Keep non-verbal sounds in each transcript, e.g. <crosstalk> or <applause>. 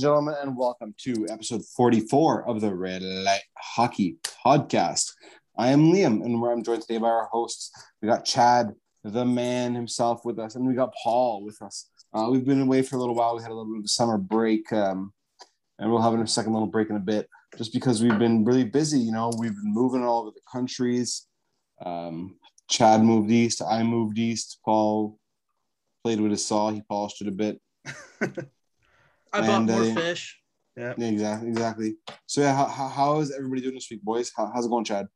And gentlemen, and welcome to episode 44 of the Red Light Hockey Podcast. I am Liam, and I'm joined today by our hosts. We got Chad, the man himself, with us, and we got Paul with us. Uh, we've been away for a little while. We had a little bit of a summer break, um, and we'll have a second little break in a bit, just because we've been really busy. You know, we've been moving all over the countries. Um, Chad moved east. I moved east. Paul played with his saw. He polished it a bit. <laughs> I bought more uh, fish. Yeah. yeah. exactly, exactly. So yeah, how, how is everybody doing this week, boys? How, how's it going, Chad?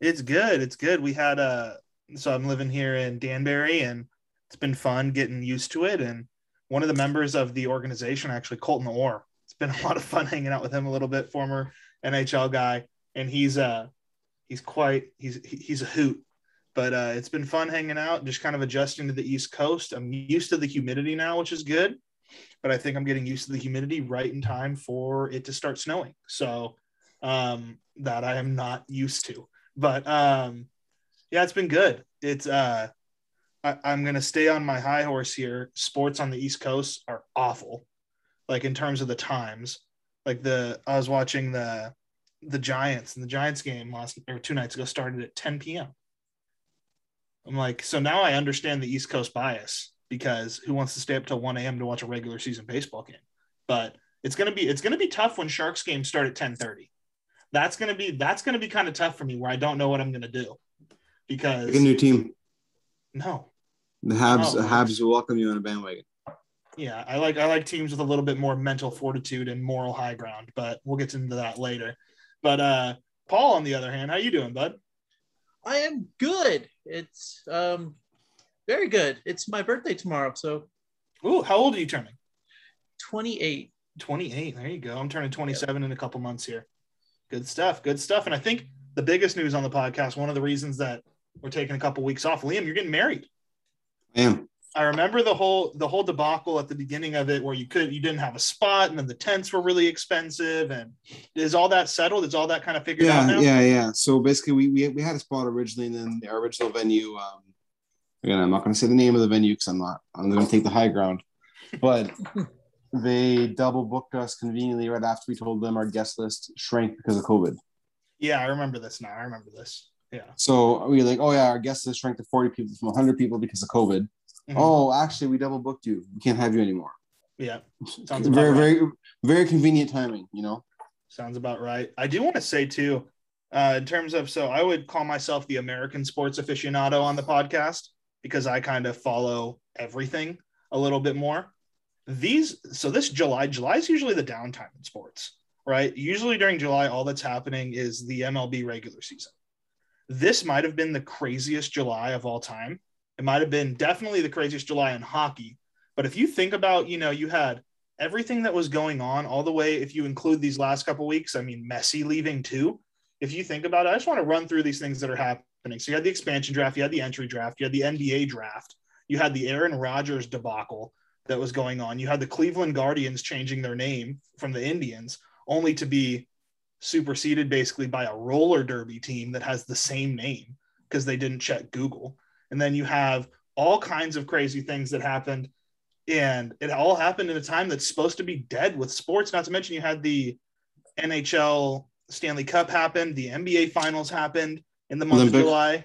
It's good. It's good. We had a uh, so I'm living here in Danbury, and it's been fun getting used to it. And one of the members of the organization, actually Colton Orr, it's been a lot of fun hanging out with him a little bit. Former NHL guy, and he's uh he's quite he's he's a hoot. But uh, it's been fun hanging out, just kind of adjusting to the East Coast. I'm used to the humidity now, which is good but I think I'm getting used to the humidity right in time for it to start snowing. So um, that I am not used to. But um, yeah, it's been good. It's uh, I, I'm gonna stay on my high horse here. Sports on the East Coast are awful, like in terms of the times. Like the I was watching the the Giants and the Giants game last or two nights ago started at 10 p.m. I'm like, so now I understand the East Coast bias because who wants to stay up till 1 a.m. to watch a regular season baseball game? But it's gonna be it's gonna be tough when Sharks games start at 10:30. That's gonna be that's gonna be kind of tough for me where I don't know what I'm gonna do because Pick a new team. No. The Habs no. the Habs will welcome you on a bandwagon. Yeah, I like I like teams with a little bit more mental fortitude and moral high ground, but we'll get into that later. But uh Paul, on the other hand, how you doing, bud? I am good. It's um very good. It's my birthday tomorrow. So, oh, how old are you turning? 28. 28. There you go. I'm turning 27 yep. in a couple months here. Good stuff. Good stuff. And I think the biggest news on the podcast, one of the reasons that we're taking a couple weeks off, Liam, you're getting married. I am. I remember the whole the whole debacle at the beginning of it where you could you didn't have a spot and then the tents were really expensive and is all that settled? Is all that kind of figured yeah, out now? Yeah, yeah. So basically we, we we had a spot originally and then our original venue um again, I'm not going to say the name of the venue because I'm not. I'm going to take the high ground. But <laughs> they double booked us conveniently right after we told them our guest list shrank because of COVID. Yeah, I remember this now. I remember this. Yeah. So we like, oh yeah, our guest list shrank to 40 people from 100 people because of COVID. Mm-hmm. Oh, actually, we double booked you. We can't have you anymore. Yeah. Sounds very, right. very, very convenient timing. You know. Sounds about right. I do want to say too, uh, in terms of so I would call myself the American sports aficionado on the podcast because I kind of follow everything a little bit more. These so this July, July is usually the downtime in sports, right? Usually during July, all that's happening is the MLB regular season. This might have been the craziest July of all time. It might have been definitely the craziest July in hockey. But if you think about, you know, you had everything that was going on all the way, if you include these last couple weeks, I mean, Messi leaving too. If you think about it, I just want to run through these things that are happening happening. So you had the expansion draft, you had the entry draft, you had the NBA draft, you had the Aaron Rodgers debacle that was going on. You had the Cleveland Guardians changing their name from the Indians, only to be superseded basically by a roller derby team that has the same name because they didn't check Google. And then you have all kinds of crazy things that happened. And it all happened in a time that's supposed to be dead with sports. Not to mention, you had the NHL Stanley Cup happened, the NBA finals happened in the month Olympic, of July.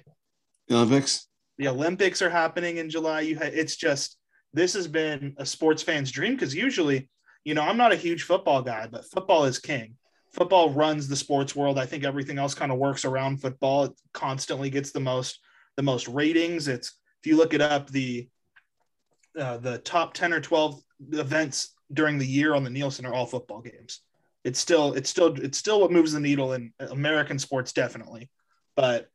The Olympics. The Olympics are happening in July. You ha- it's just this has been a sports fan's dream because usually, you know, I'm not a huge football guy, but football is king. Football runs the sports world. I think everything else kind of works around football. It constantly gets the most the most ratings. It's if you look it up, the uh, the top 10 or 12 events during the year on the Nielsen are all football games. It's still it's still it's still what moves the needle in American sports definitely. But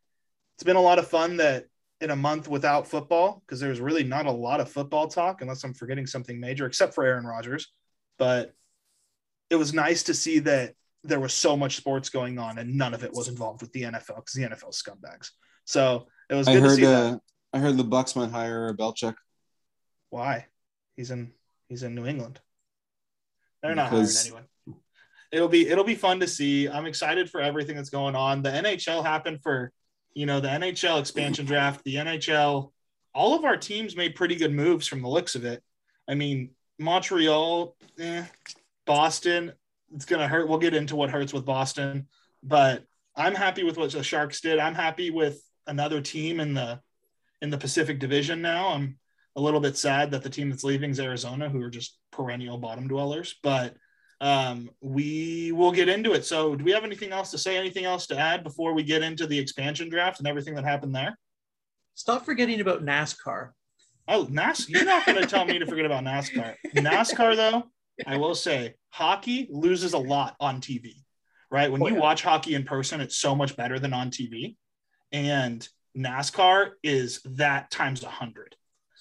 it's been a lot of fun that in a month without football, because there's really not a lot of football talk, unless I'm forgetting something major, except for Aaron Rodgers. But it was nice to see that there was so much sports going on and none of it was involved with the NFL because the NFL scumbags. So it was good I heard, to see uh, that. I heard the Bucks might hire Belichick. Why? He's in he's in New England. They're not because hiring anyone it'll be it'll be fun to see. I'm excited for everything that's going on. The NHL happened for, you know, the NHL expansion draft, the NHL. All of our teams made pretty good moves from the looks of it. I mean, Montreal, eh, Boston, it's gonna hurt. We'll get into what hurts with Boston, but I'm happy with what the Sharks did. I'm happy with another team in the in the Pacific Division now. I'm a little bit sad that the team that's leaving is Arizona, who are just perennial bottom dwellers. But um, we will get into it. So, do we have anything else to say? Anything else to add before we get into the expansion draft and everything that happened there? Stop forgetting about NASCAR. Oh, NASCAR. You're not going to tell me to forget about NASCAR. NASCAR, though, I will say, hockey loses a lot on TV. Right? When Oh, you yeah. watch hockey in person, it's so much better than on TV. And NASCAR is that times a hundred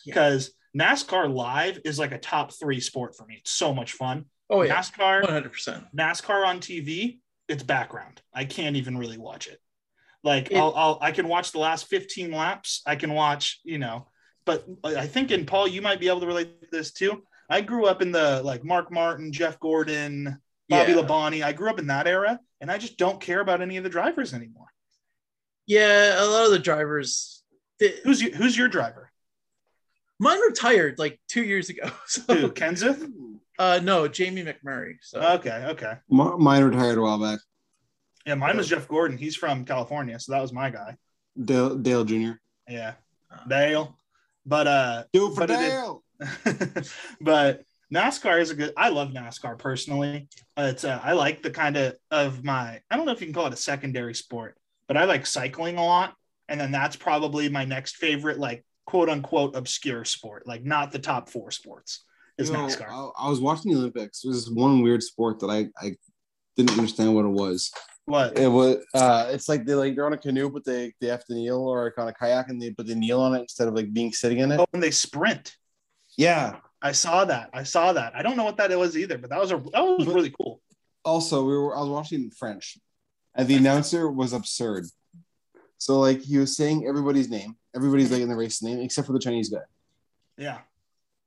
Yeah. because NASCAR live is like a top three sport for me. It's so much fun. Oh yeah, NASCAR, one hundred percent. NASCAR on TV, it's background. I can't even really watch it. Like It- I'll, I'll I can watch the last 15 laps. I can watch, you know, but I think in Paul, you might be able to relate to this too. I grew up in the like Mark Martin, Jeff Gordon, Bobby Yeah. Labonte. I grew up in that era, and I just don't care about any of the drivers anymore. Yeah, a lot of the drivers. the- Who's your, who's your driver? mine retired like two years ago. <laughs> Who? So Kenseth? Uh, no, Jamie McMurray. So Okay, okay. M- Mine retired a while back. Yeah, mine was Jeff Gordon. He's from California, so that was my guy. Dale, Dale Jr. Yeah, Dale. But uh, Do it for But it is- Dale. <laughs> but NASCAR is a good. I love NASCAR personally. Uh, it's uh, I like the kind of of my. I don't know if you can call it a secondary sport, but I like cycling a lot, and then that's probably my next favorite, like quote unquote obscure sport, like not the top four sports. Is You know, NASCAR? I, I was watching the Olympics. There's this one weird sport that I, I didn't understand what it was. What? It was uh it's like they like they're on a canoe, but they they have to kneel or like on a kayak and they but they kneel on it instead of like being sitting in it. Oh, and they sprint. Yeah. I saw that. I saw that. I don't know what that was either, but that was a that was really cool. Also, we were I was watching in French, and the announcer was absurd. So like he was saying everybody's name, everybody's like in the race name except for the Chinese guy. Yeah.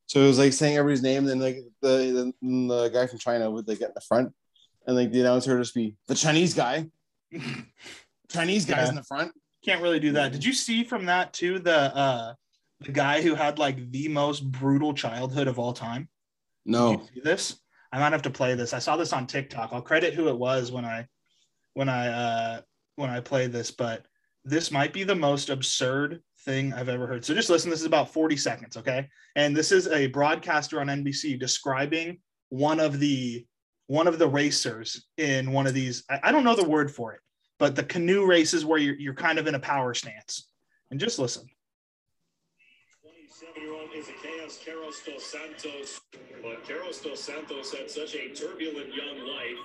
So it was like saying everybody's name, and then like the the, the guy from China would like get in the front, and like the announcer would just be the Chinese guy. <laughs> Chinese guys Yeah. in the front. Can't really do that. Did you see from that too the uh the guy who had like the most brutal childhood of all time? No. you see this? I might have to play this. I saw this on TikTok. I'll credit who it was when I when I uh when I play this, but this might be the most absurd thing I've ever heard. So just listen, this is about 40 seconds, okay? And this is a broadcaster on NBC describing one of the one of the racers in one of these I, I don't know the word for it, but the canoe races where you're you're kind of in a power stance. And just listen. 27-year-old Isaquias Queiroz dos Santos. But Queiroz dos Santos had such a turbulent young life.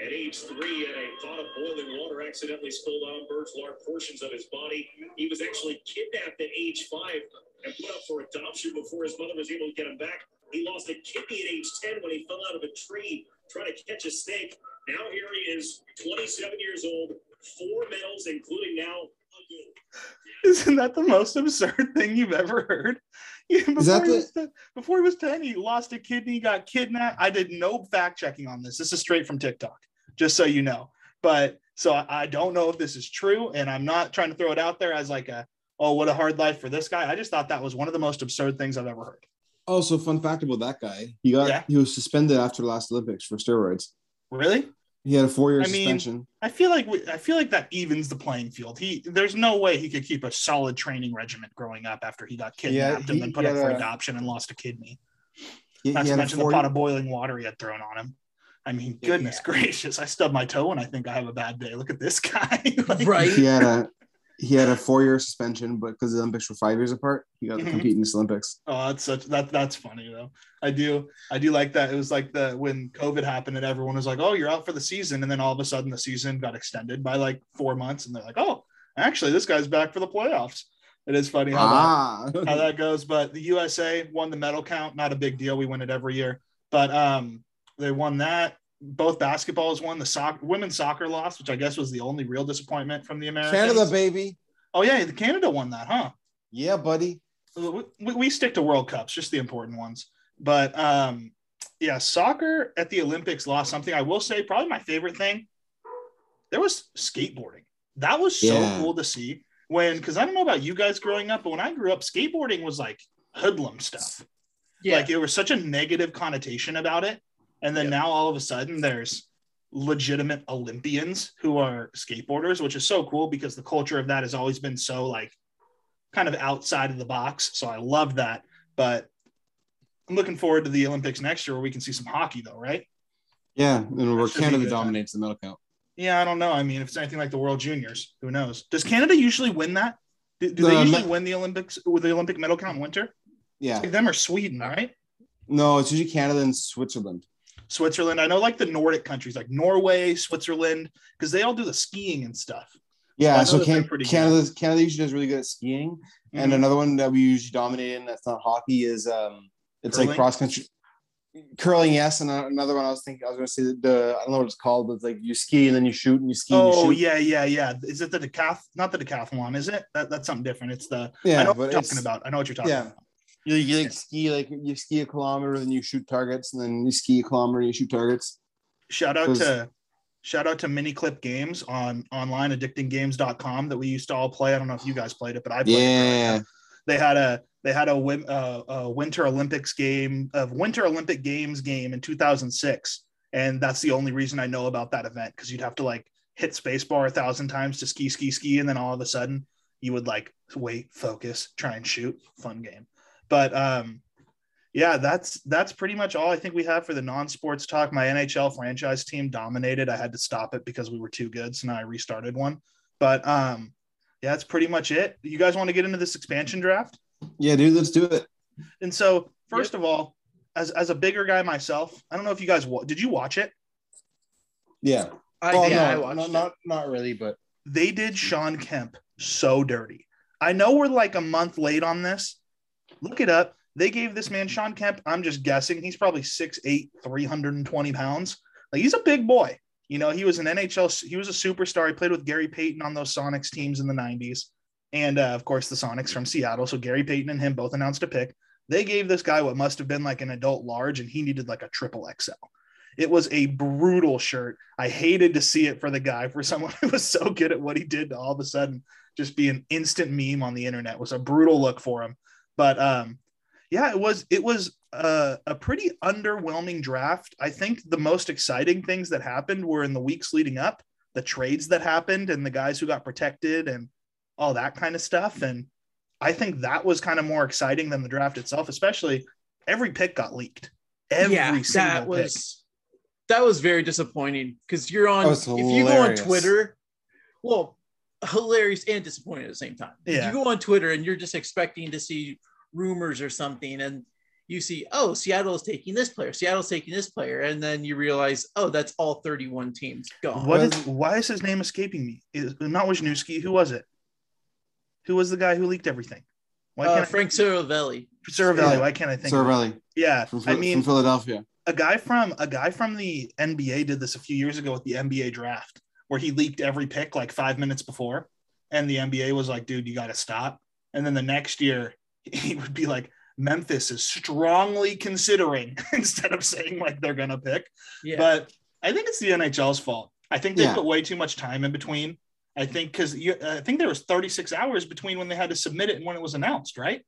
At age three, in a pot of boiling water, accidentally spilled on birds large portions of his body. He was actually kidnapped at age five and put up for adoption before his mother was able to get him back. He lost a kidney at age 10 when he fell out of a tree trying to catch a snake. Now here he is, 27 years old, four medals, including now. Isn't that the most absurd thing you've ever heard? Yeah, <laughs> before, he was 10, before he was 10, he lost a kidney, got kidnapped. I did no fact checking on this. This is straight from TikTok, just so you know. But so I, I don't know if this is true, and I'm not trying to throw it out there as like a, oh, what a hard life for this guy. I just thought that was one of the most absurd things I've ever heard. Also, fun fact about that guy: he got Yeah. he was suspended after the last Olympics for steroids. Really? He had a four year I mean. I feel like we, I feel like that evens the playing field. He there's no way he could keep a solid training regimen growing up after he got kidnapped he- and then put up for a- adoption and lost a kidney. He, Not he to had a mention the pot of boiling water he had thrown on him. I mean, Yeah. goodness <laughs> gracious! I stubbed my toe and I think I have a bad day. Look at this guy. <laughs> Like, right. he had a he had a four year suspension, but because the Olympics were five years apart, he got to Mhm. compete in this Olympics. Oh, that's such that that's funny though. I do I do like that. It was like the when COVID happened and everyone was like, "Oh, you're out for the season," and then all of a sudden the season got extended by like four months, and they're like, "Oh, actually, this guy's back for the playoffs." It is funny how that Ah, how that goes. But the USA won the medal count. Not a big deal. We win it every year. But um, they won that. Both basketballs won. The soccer women's soccer lost, which I guess was the only real disappointment from the Americans. Canada, baby. Oh yeah, the Canada won that, huh? Yeah, buddy. We, we- we stick to World Cups, just the important ones. But um, yeah, soccer at the Olympics lost something. I will say, probably my favorite thing. There was skateboarding. That was so Yeah. cool to see. When, because I don't know about you guys growing up, but when I grew up, skateboarding was like hoodlum stuff. Yeah. Like it was such a negative connotation about it. And then now all of a sudden there's legitimate Olympians who are skateboarders, which is so cool because the culture of that has always been so like kind of outside of the box. So I love that. But I'm looking forward to the Olympics next year where we can see some hockey though, right? Yeah, and where Canada dominates the medal count. Yeah, I don't know. I mean, if it's anything like the World Juniors, who knows? Does Canada usually win that? Do, do they usually win the Olympics with the Olympic medal count in winter? Yeah, Like them or Sweden, right? no, it's usually Canada and Switzerland. Switzerland. I know like the Nordic countries like Norway, Switzerland, because they all do the skiing and stuff. Yeah, so they're Can- pretty good. Canada Canada usually does really good at skiing, and Mhm. another one that we usually dominate in that's not hockey is um, it's like cross country curling. Yes, and another one I was thinking I was going to say the I don't know what it's called, but it's like you ski and then you shoot and you ski. and Oh you shoot. yeah, yeah, yeah. Is it the decath? Not the decathlon, is it? That, that's something different. It's the. yeah, I know what you're talking about. I know what you're talking yeah. about. You, you like ski like you ski a kilometer and you shoot targets, and then you ski a kilometer and you shoot targets. Shout out to shout out to mini clip games on online addictinggames.com that we used to all play. I don't know if you guys played it, but I played it. Yeah, They had a they had a, uh, a Winter Olympics game of Winter Olympic Games game in 2006, and that's the only reason I know about that event because you'd have to like hit spacebar a thousand times to ski, ski, ski, and then all of a sudden you would like wait, focus, try and shoot. Fun game, but um, yeah, that's that's pretty much all I think we have for the non-sports talk. My NHL franchise team dominated. I had to stop it because we were too good, so now I restarted one. But um, yeah, that's pretty much it. You guys want to get into this expansion draft? yeah, dude, let's do it. And so, first of all, as as a bigger guy myself, I don't know if you guys wa- did you watch it? Yeah, I, well, yeah, I no, watched not, it. not not really, but They did Sean Kemp so dirty. I know we're like a month late on this. Look it up. They gave this man Sean Kemp. I'm just guessing he's probably 6'8", 320 pounds. Like he's a big boy. You know, he was an NHL. He was a superstar. He played with Gary Payton on those Sonics teams in the '90s, and uh, of course the Sonics from Seattle. So Gary Payton and him both announced a pick. They gave this guy what must have been like an adult large, and he needed like a triple XL. It was a brutal shirt. I hated to see it for the guy, for someone <laughs> who was so good at what he did to all of a sudden just be an instant meme on the internet. Was a brutal look for him. But um, yeah, it was it was a, a pretty underwhelming draft. I think the most exciting things that happened were in the weeks leading up, the trades that happened and the guys who got protected and all that kind of stuff. And I think that was kind of more exciting than the draft itself, especially every pick got leaked. Every yeah, single that pick. was that was very disappointing because you're on if you go on. Twitter, well, hilarious and disappointing at the same time. Yeah. You go on Twitter and you're just expecting to see rumors or something, and you see, oh, Seattle is taking this player, Seattle's taking this player, and then you realize, oh, that's all 31 teams gone. What Well- is why is his name escaping me? Is not Wisniewski. Who was it? Who was the guy who leaked everything? Why Uh, can't Frank Seravalli. I, Seravalli, Yeah. Why can't I think? of? Seravalli Yeah, from, I mean, from Philadelphia. a guy from a guy from the NBA did this a few years ago with the NBA draft, where he leaked every pick like five minutes before, and the NBA was like, "Dude, you got to stop." And then the next year, <laughs> he would be like, "Memphis is strongly considering," <laughs> instead of saying like they're gonna pick. Yeah. But I think it's the NHL's fault. I think they Yeah. put way too much time in between. I think because I think there was 36 hours between when they had to submit it and when it was announced, right?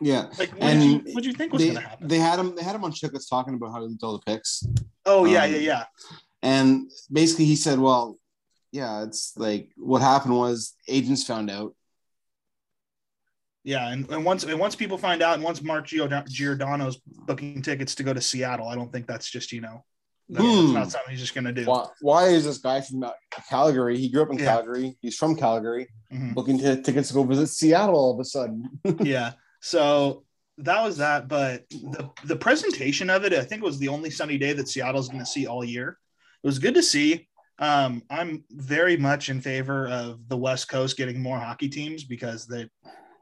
Yeah, Like, what And did you what did you think was going to happen? they had him. They had him on Chiclets talking about how he leaked all the picks, oh yeah, um, yeah, yeah. and basically he said, "Well, yeah, it's like what happened was agents found out. Yeah, and, and once and once people find out, and once Mark Giordano's booking tickets to go to Seattle, I don't think that's just you know that's, that's Hmm. not something he's just gonna do. Why, why is this guy from Calgary? He grew up in Yeah. Calgary. He's from Calgary, Mhm. looking to tickets to go visit Seattle all of a sudden. <laughs> yeah, so that was that. But the the presentation of it, I think, it was the only sunny day that Seattle's going to see all year. It was good to see. Um, I'm very much in favor of the West Coast getting more hockey teams because they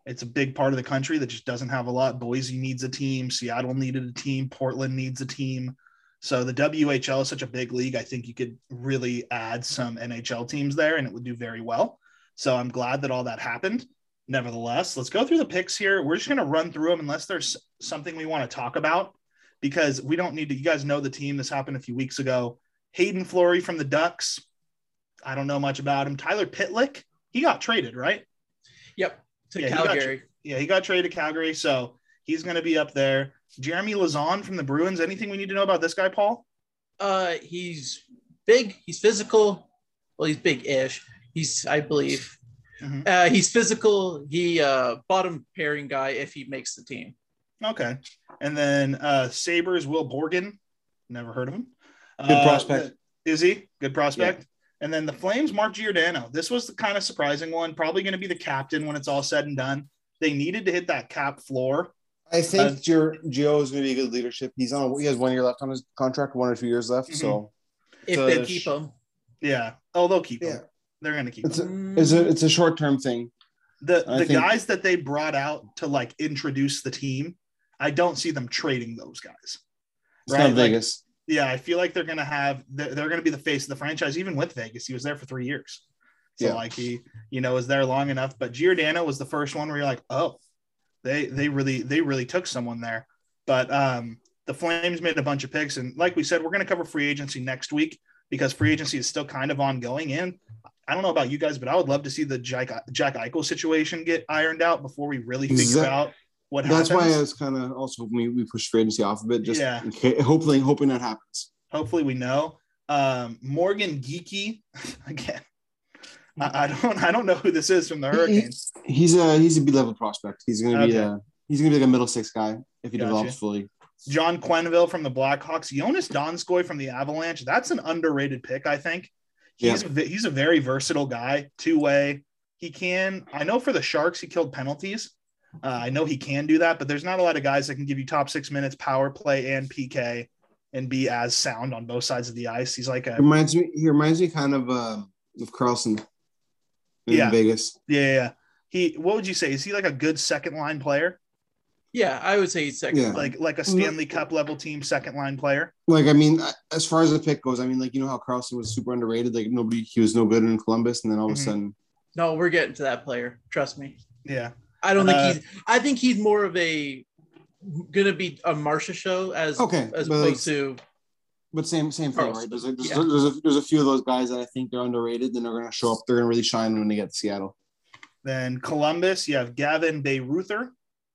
it's a big part of the country that just doesn't have a lot. Boise needs a team, Seattle needed a team, Portland needs a team. So the WHL is such a big league. I think you could really add some NHL teams there and it would do very well. So I'm glad that all that happened. Nevertheless, let's go through the picks here. We're just going to run through them unless there's something we want to talk about because we don't need to. You guys know the team. This happened a few weeks ago. Haydn Fleury from the Ducks. I don't know much about him. Tyler Pitlick. He got traded, right? Yep. To Yeah, he got Calgary. Yeah, he got traded to Calgary, so he's going to be up there. Jeremy Lauzon from the Bruins. Anything we need to know about this guy, Paul? Uh, he's big. He's physical. Well, he's big-ish. He's, I believe, Mhm. uh, he's physical. He uh, bottom pairing guy if he makes the team. Okay. And then uh Sabres Will Borgen. Never heard of him. Good Uh, prospect. Is he? Good prospect. And then the Flames, Mark Giordano. This was the kind of surprising one. Probably going to be the captain when it's all said and done. They needed to hit that cap floor. I think Uh, Gio Gio is going to be a good leadership. He's on. He has one year left on his contract, one or two years left. So If So they there's- keep him. Yeah. Oh, they'll keep him. They're going to keep it's him. a it's a it's a short term thing. The the think- guys that they brought out to like introduce the team, I don't see them trading those guys. It's Right, not like- Vegas. Yeah, I feel like they're gonna have they're, they're gonna be the face of the franchise, even with Vegas. He was there for three years, so Yeah. like he you know was there long enough. But Giordano was the first one where you're like, oh, they they really they really took someone there. But um, the Flames made a bunch of picks, and like we said, we're gonna cover free agency next week because free agency is still kind of ongoing. And I don't know about you guys, but I would love to see the Jack Jack Eichel situation get ironed out before we really figure Exact- out what That's happens. why I was kind of also hoping we, we push free agency off a bit. Just Yeah. case, hopefully hoping that happens. hopefully we know. Um, Morgan Geekie <laughs> again. I, I don't I don't know who this is from the Hurricanes. He's a he's a B level prospect. He's going to be a he's to be like a middle six guy if he Gotcha. develops fully. John Quenneville from the Blackhawks, Joonas Donskoi from the Avalanche. That's an underrated pick, I think. He's a, he's a very versatile guy, two way. He can. I know for the Sharks, he killed penalties. Uh, I know he can do that, but there's not a lot of guys that can give you top six minutes, power play, and PK, and be as sound on both sides of the ice. He's like He a reminds me he reminds me kind of uh, of Karlsson in Yeah. Vegas. yeah, yeah, yeah. He. What would you say? Is he like a good second line player? Yeah, I would say he's second. Yeah. like like a Stanley Cup level team second line player. Like I mean, as far as the pick goes, I mean, like you know how Karlsson was super underrated. Like nobody, he was no good in Columbus, and then all of a Mhm. sudden, No, we're getting to that player. Trust me. Yeah, I don't think Uh, he's. I think he's more of a gonna be a Marchessault as Okay, as but like- opposed to but same same thing, Karlsson, right? There's a, there's, yeah. there's, a, there's a few of those guys that I think they're underrated. Then they're going to show up. They're going to really shine when they get to Seattle. then Columbus, you have Gavin Bayreuther,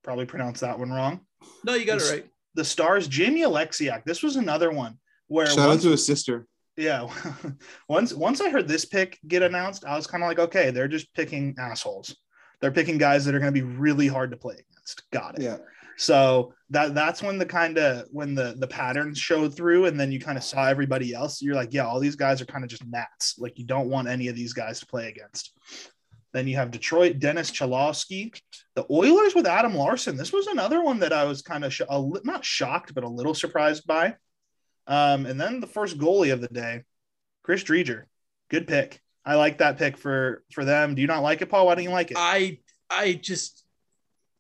probably pronounced that one wrong. no, you got it right. The Stars, Jamie Oleksiak. This was another one where Shout out to his sister. yeah, <laughs> once once I heard this pick get announced, I was kind of like, okay, they're just picking assholes. They're picking guys that are going to be really hard to play against. Got it. Yeah, So that that's when the kind of when the the patterns showed through, and then you kind of saw everybody else. You're like, yeah, all these guys are kind of just gnats. Like you don't want any of these guys to play against. Then you have Detroit, Dennis Cholowski, the Oilers with Adam Larsson. This was another one that I was kind of sh- li- not shocked, but a little surprised by. Um, and then the first goalie of the day, Chris Driedger, good pick. I like that pick for for them. Do you not like it, Paul? Why don't you like it? I I just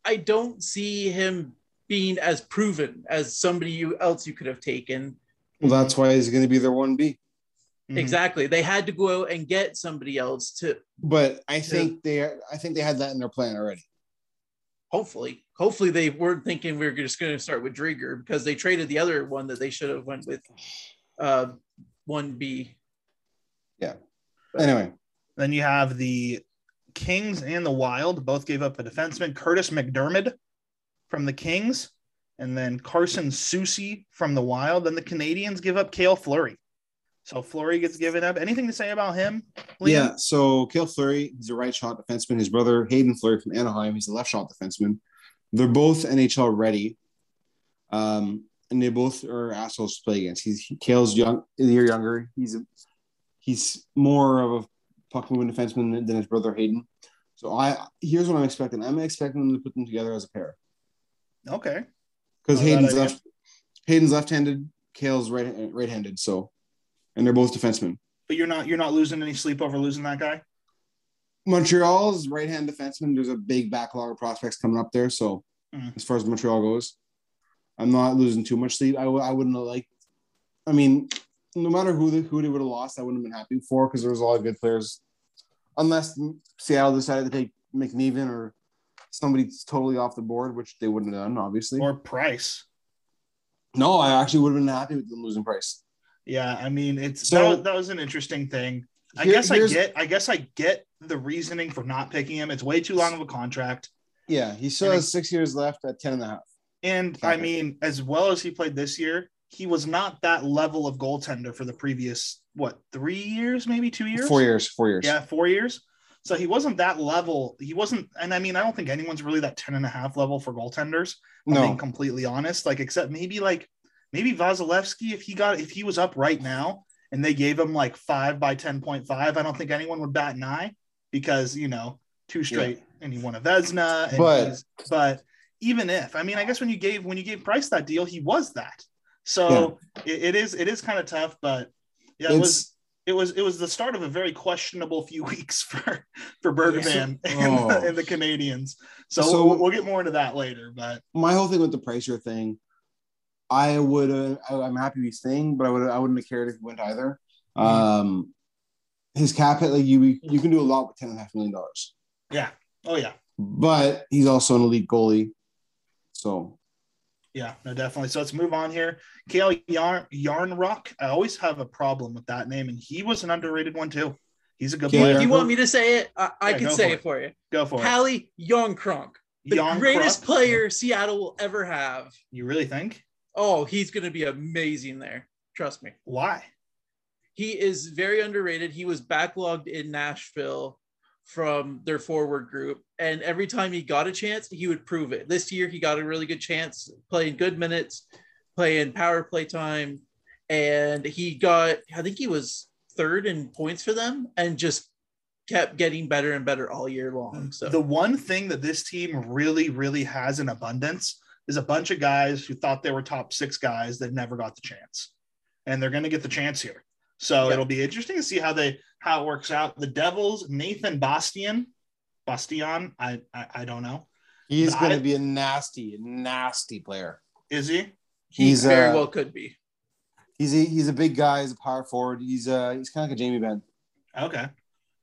I don't see him being as proven as somebody you else you could have taken. well, that's why he's going to be their one B. Mhm. Exactly. They had to go out and get somebody else to But I think they, I think they had that in their plan already. hopefully. Hopefully they weren't thinking we were just going to start with Driedger because they traded the other one that they should have went with uh one B. Anyway, Then you have the Kings and the Wild both gave up a defenseman, Kurtis MacDermid from the Kings, and then Carson Soucy from the Wild. Then the Canadiens give up Cale Fleury. So Fleury gets given up. Anything to say about him? Liam? yeah. So Cale Fleury, he's a right shot defenseman. His brother Haydn Fleury from Anaheim, he's a left shot defenseman. They're both NHL ready, um, and they both are assholes to play against. He's he, Cale's young, a year younger. He's a, he's more of a puck moving defenseman than, his brother Haydn. So I here's what I'm expecting. I'm expecting them to put them together as a pair Okay. because Not a bad Haydn's left, Haydn's left-handed, Cale's right right-handed. So, and they're both defensemen. But you're not you're not losing any sleep over losing that guy. Montreal's right hand defenseman, there's a big backlog of prospects coming up there. So, Mhm. as far as Montreal goes, I'm not losing too much sleep. I w- I wouldn't like. I mean, no matter who, the, who they would have lost, I wouldn't have been happy for because there was a lot of good players. Unless Seattle decided to take McNiven or somebody totally off the board, which they wouldn't have done, obviously. Or Price. no, I actually would have been happy with them losing price. Yeah, I mean it's So- that, was, that was an interesting thing. I Here- guess I get I guess I get the reasoning for not picking him. It's way too long of a contract. Yeah, he still And has six years left at 10 and a half. And I mean, as well as he played this year, he was not that level of goaltender for the previous what three years, maybe two years, Four years. Four years. yeah, four years. So he wasn't that level. He wasn't, and I mean, I don't think anyone's really that 10 and a half level for goaltenders. I'm being completely honest. Like, except maybe like maybe Vasilevskiy, if he got if he was up right now and they gave him like five by 10.5, I don't think anyone would bat an eye because you know, two straight and he won a Vezina. And But- but even if I mean, I guess when you gave when you gave Price that deal, he was that. So it, it is it is kind of tough, but yeah, it was it was it was the start of a very questionable few <laughs> weeks for for Bergevin <laughs> and, Oh. the, and the Canadiens. So, So- we'll, we'll get more into that later. But my whole thing with the Pricer thing. I would. Uh, I'm happy he's staying, but I would. I wouldn't have cared if he went either. Mm-hmm. Um, his cap hit, like you, you can do a lot with ten and a half million dollars. yeah, oh yeah, But he's also an elite goalie, so yeah, no, definitely. So let's move on here. Kale Yarn Järnkrok. I always have a problem with that name, and he was an underrated one too. He's a good Kale player. If you want me to say it, I, I Yeah, can say for it. it. for you. Go for it. Hallie Youngkrunk, the Järnkrok? greatest player Seattle will ever have. You really think? Oh, he's going to be amazing there. Trust me. Why? He is very underrated. He was backlogged in Nashville from their forward group. And every time he got a chance, he would prove it. This year, he got a really good chance playing good minutes, playing power play time. And he got, I think he was third in points for them and just kept getting better and better all year long. Mm-hmm. So, The one thing that this team really, really has in abundance is a bunch of guys who thought they were top six guys that never got the chance, and they're going to get the chance here. So Yeah. it'll be interesting to see how they how it works out. The Devils, Nathan Bastian, Bastian, I I, I don't know, he's going to be a nasty, nasty player. is he? he He's very uh, well could be. He's a, he's a big guy. He's a power forward. He's uh he's kind of like a Jamie Benn. Okay.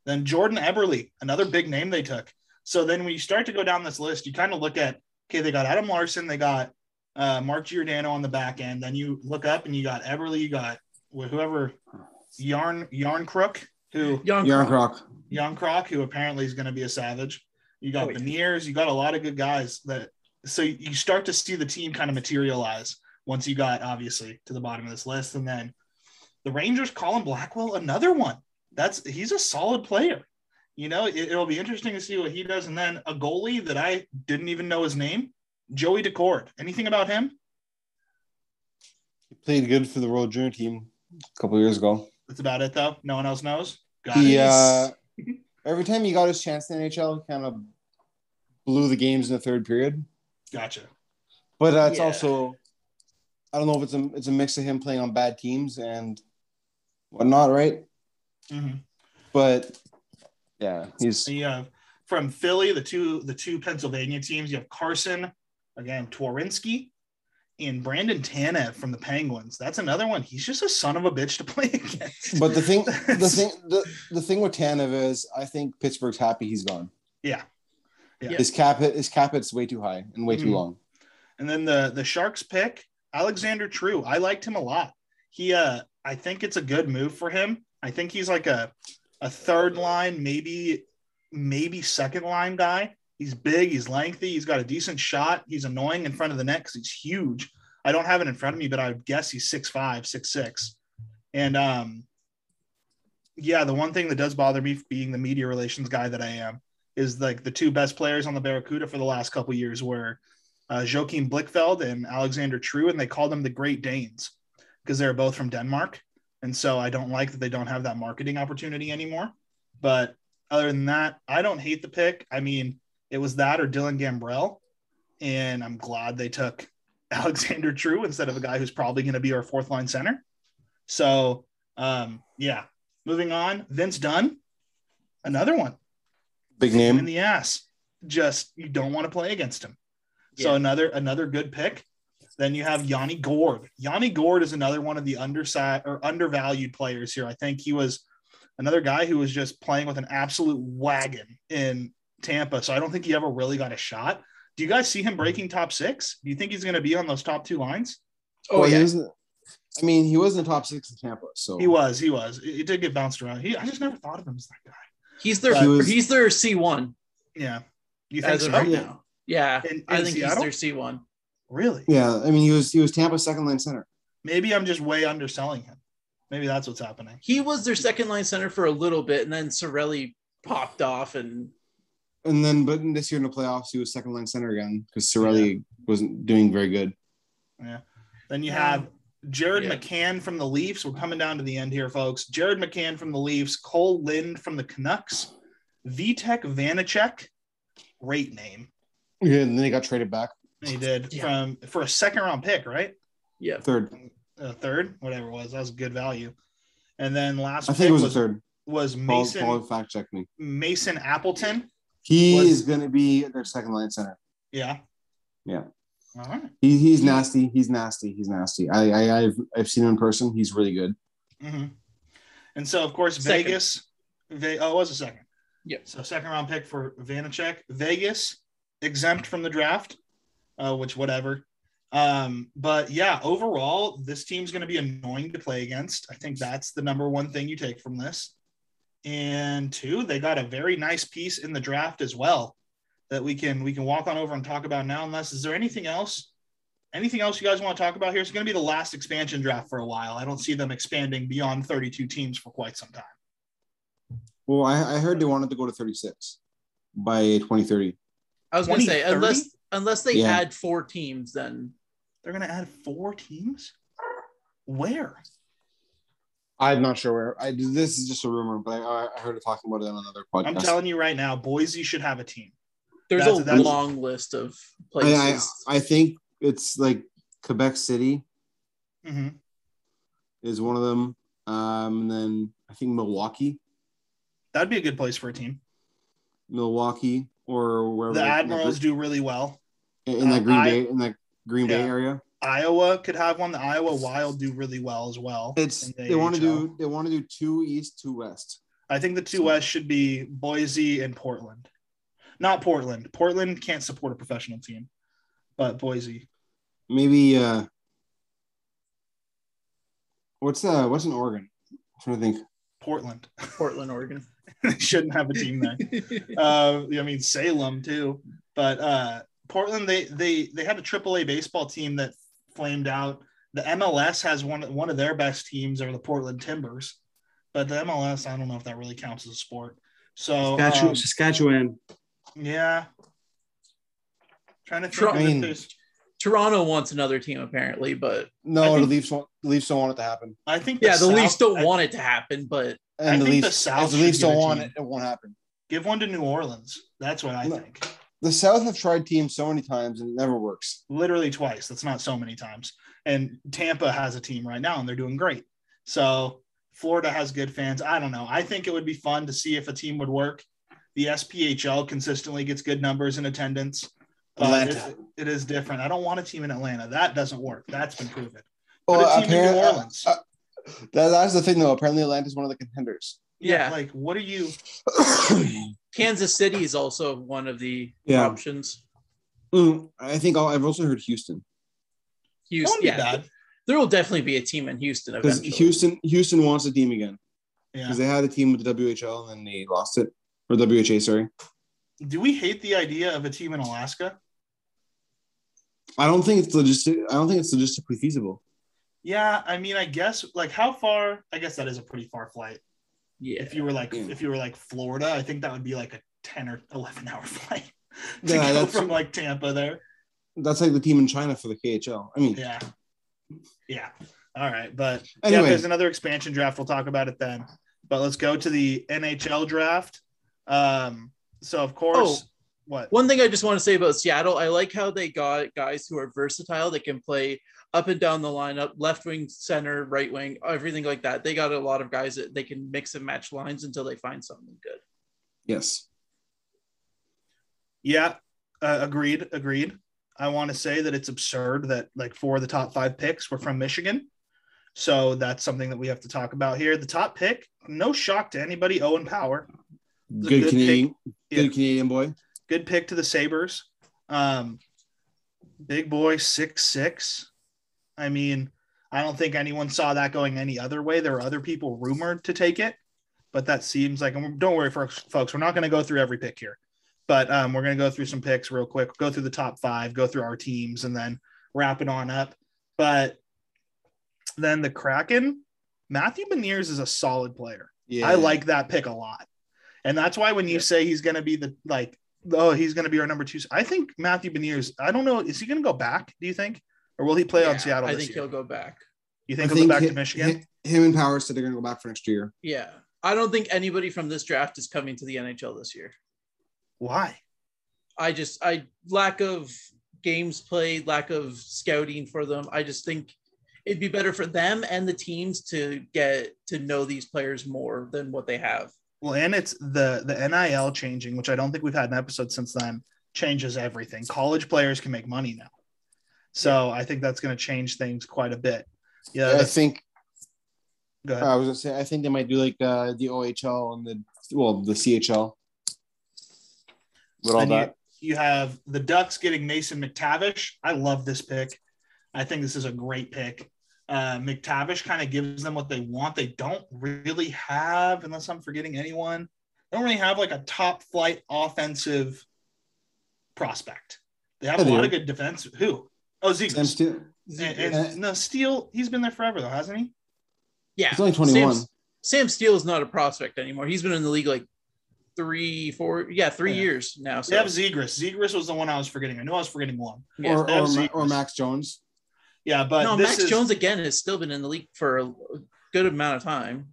Then Jordan Eberle, another big name they took. So then when you start to go down this list, you kind of look at okay, they got Adam Larsson, they got uh, Mark Giordano on the back end. Then you look up and you got Eberle, you got wh- whoever Yarn Yarn Crook, who Young Yarn Crook Yarn Croc, who apparently is going to be a savage. You got Oh, yeah. You got a lot of good guys that so you start to see the team kind of materialize once you got obviously to the bottom of this list. And then the Rangers, Colin Blackwell, another one. That's he's a solid player. You know, it, will be interesting to see what he does. And then a goalie that I didn't even know his name, Joey Daccord. Anything about him? He played good for the World Junior team a couple years ago. That's about it, though. No one else knows. Got He uh, every time he got his chance in the NHL, he kind of blew the games in the third period. Gotcha. But uh, it's Yeah. also I don't know if it's a it's a mix of him playing on bad teams and whatnot, right? Mhm. But yeah, he's have from Philly, the two the two Pennsylvania teams. You have Carson again, Twarynski, and Brandon Tanev from the Penguins. That's another one. He's just a son of a bitch to play <laughs> against. but the thing the thing the, the thing with Tanev is I think Pittsburgh's happy he's gone. yeah. Yeah. His cap hit his cap hit's way too high and way too Mhm. long. And then the the Sharks pick Alexander True. I liked him a lot. He uh I think it's a good move for him. I think he's like a a third line, maybe maybe second line guy. He's big, he's lengthy, he's got a decent shot. He's annoying in front of the net because he's huge. I don't have it in front of me, but I guess he's six five, six six. And um yeah, the one thing that does bother me being the media relations guy that I am is like the two best players on the Barracuda for the last couple years were uh, Joachim Blichfeld and Alexander True, and they called them the Great Danes because they're both from Denmark. And so I don't like that they don't have that marketing opportunity anymore. But other than that, I don't hate the pick. I mean, it was that or Dylan Gambrell. And I'm glad they took <laughs> Alexander True instead of a guy who's probably going to be our fourth line center. So, um, yeah, moving on. Vince Dunn, another one Big name in the ass. Just you don't want to play against him. So another another good pick. Then you have Yanni Gourde. Yanni Gourde is another one of the underside or undervalued players here. I think he was another guy who was just playing with an absolute wagon in Tampa. So I don't think he ever really got a shot. Do you guys see him breaking top six? Do you think he's going to be on those top two lines? Oh, oh Well, he yeah. was- I mean, he was in the top six in Tampa, so He was. He was. He did get bounced around. He, I just never thought of him as that guy. He's their He was- he's their C1 Yeah. You think as so? right now. Yeah, In- I think Seattle? he's their C1. Really? Yeah, I mean, he was he was Tampa's second line center. Maybe I'm just way underselling him. Maybe that's what's happening. He was their second line center for a little bit, and then Cirelli popped off, and And then, but this year in the playoffs, he was second line center again because Cirelli wasn't doing very good. Yeah. Then you um, have Jared Yeah. McCann from the Leafs. We're coming down to the end here, folks. Jared McCann from the Leafs, Kole Lind from the Canucks, Vitek Vanecek, great name. Yeah, and then he got traded back He did Yeah. from for a second round pick, right? yeah, third. A third, whatever it was. That was good value. And then last I think it was was, the third. was Paul, Mason Paul fact check me. Mason Appleton. He Was- is going to be their second line center. Yeah. Yeah. All right. He, he's nasty. He's nasty. He's nasty. I, I I've I've seen him in person. He's really good. hmm And so, of course, Second. Vegas. Ve- oh, it was a second. Yep. So, second round pick for Vanecek. Vegas exempt from the draft, uh, which whatever. Um, but yeah, overall, this team's going to be annoying to play against. I think that's the number one thing you take from this. And two, they got a very nice piece in the draft as well that we can we can walk on over and talk about now. Unless is there anything else? Anything else you guys want to talk about here? It's going to be the last expansion draft for a while. I don't see them expanding beyond 32 teams for quite some time. Well, I, I heard they wanted to go to 36 by 2030. I was gonna say unless unless they Yeah. add four teams, then They're going to add four teams. Where? I'm not sure where. I this is just a rumor, but I, I heard it talking about it on another podcast. I'm telling you right now, Boise should have a team. there's That's- a that's- long list of I, places. I, I think it's like Quebec City hmm is one of them. Um, and then I think Milwaukee, That'd be a good place for a team. Milwaukee, or wherever The Admirals do really well. Gr- in that uh, Green I- Bay in that Green Bay area. Iowa could have one. The Iowa Wild do really well as well. It's the they want to do they want to do two east, two west. I think the two West should be Boise and Portland. Not Portland. Portland can't support a professional team, but Boise. Maybe uh, what's uh what's in Oregon? I'm trying to think. Portland. Portland, Oregon. <laughs> they shouldn't have a team there. <laughs> uh, I mean Salem too, but uh, Portland they they they had a AAA baseball team that flamed out. The MLS has one one of their best teams are the Portland Timbers, but the MLS I don't know if that really counts as a sport. So Saskatchewan. um, Saskatchewan. yeah, trying to think I mean. Toronto wants another team apparently, but No, think- the Leafs want the Leafs don't want it to happen, I think yeah, the South- Leafs don't I- want it to happen. But and I the think the South if the Leafs don't want team. it, it won't happen. give one to New Orleans. That's what I No. think. The South have tried teams so many times and it never works. literally twice. That's not so many times. And Tampa has a team right now and they're doing great. So Florida has good fans. I don't know. I think it would be fun to see if a team would work. The SPHL consistently gets good numbers in attendance. But Atlanta. it- it is different. I don't want a team in Atlanta. That doesn't work. That's been proven. Well, Put a team in New apparent- uh, uh, that, that's the thing, though. Apparently, Atlanta's one of the contenders. yeah, Like, what are you? <coughs> <coughs> <coughs> Kansas City is also one of the Yeah. options. Mm, I think I'll, I've also heard Houston Houston, yeah, bad. there will definitely be a team in Houston because eventually. Houston Houston wants a team again Yeah. because they had a team with the WHL and then they lost it or WHA. Sorry, Do we hate the idea of a team in Alaska? I don't think it's logistic. I don't think it's logistically feasible. Yeah, I mean, I guess like how far? I guess that is a pretty far flight. Yeah, if you were like Yeah. if you were like Florida, I think that would be like a 10 or 11 hour <laughs> flight to Yeah, go that's- from like Tampa there. That's like the team in China for the KHL. I mean, Yeah. Yeah. All right. But yeah, Anyway. there's another expansion draft. We'll talk about it then. But let's go to the NHL draft. Um, so of course, Oh. what? One thing I just want to say about Seattle, I like how they got guys who are versatile. They can play up and down the lineup, left wing, center, right wing, everything like that. They got a lot of guys that they can mix and match lines until they find something good. yes, Yeah. Uh, agreed. Agreed. I want to say that it's absurd that like four of the top five picks were from Michigan. So that's something that we have to talk about here. The top pick, no shock to anybody, Owen Power. good, good Canadian, Yeah. good Canadian boy. good pick to the Sabres. Um, big boy, six six. I mean, I don't think anyone saw that going any other way. There are other people rumored to take it, but that seems like. And don't worry, folks. Folks, we're not going to go through every pick here, but um, we're going to go through some picks real quick. Go through the top five, go through our teams, and then wrap it on up. But Then the Kraken, Matthew Beniers is a solid player. Yeah, I like that pick a lot. And that's why when you Yeah. say he's going to be the like, oh, he's going to be our number two. I think Matthew Beniers, I don't know. Is he going to go back? Do you think? Or will he play on Seattle I this think year? he'll go back. You I think he'll go back hi- to Michigan? hi- Him and Powers said they're going to go back for next year. Yeah. I don't think anybody from this draft is coming to the NHL this year. Why? I just I lack of games played, lack of scouting for them. I just think it'd be better for them and the teams to get to know these players more than what they have. Well, and it's the the NIL changing, which I don't think we've had an episode since then, changes everything. College players can make money now. So I think that's going to change things quite a bit. Yeah, I think go ahead. I was gonna say I think they might do like uh, the OHL and the well the CHL. With all you, that, you have the Ducks getting Mason McTavish. I love this pick. I think this is a great pick. Uh, McTavish kind of gives them what they want. They don't really have, unless I'm forgetting anyone, they don't really have like a top flight offensive prospect. They have Yeah, a lot of good defense. Who? Oh, Zeke. Sam Steel, And, and no, Steel, he's been there forever though, hasn't he? Yeah. he's only twenty one. Sam, Sam Steel is not a prospect anymore. He's been in the league like three, four, yeah, three Yeah. years now. So They have Zegras. Zegras was the one I was forgetting. I knew I was forgetting one. yeah. or or, Ma- or Max Jones. Yeah, but no, this Max is, Jones again has still been in the league for a good amount of time.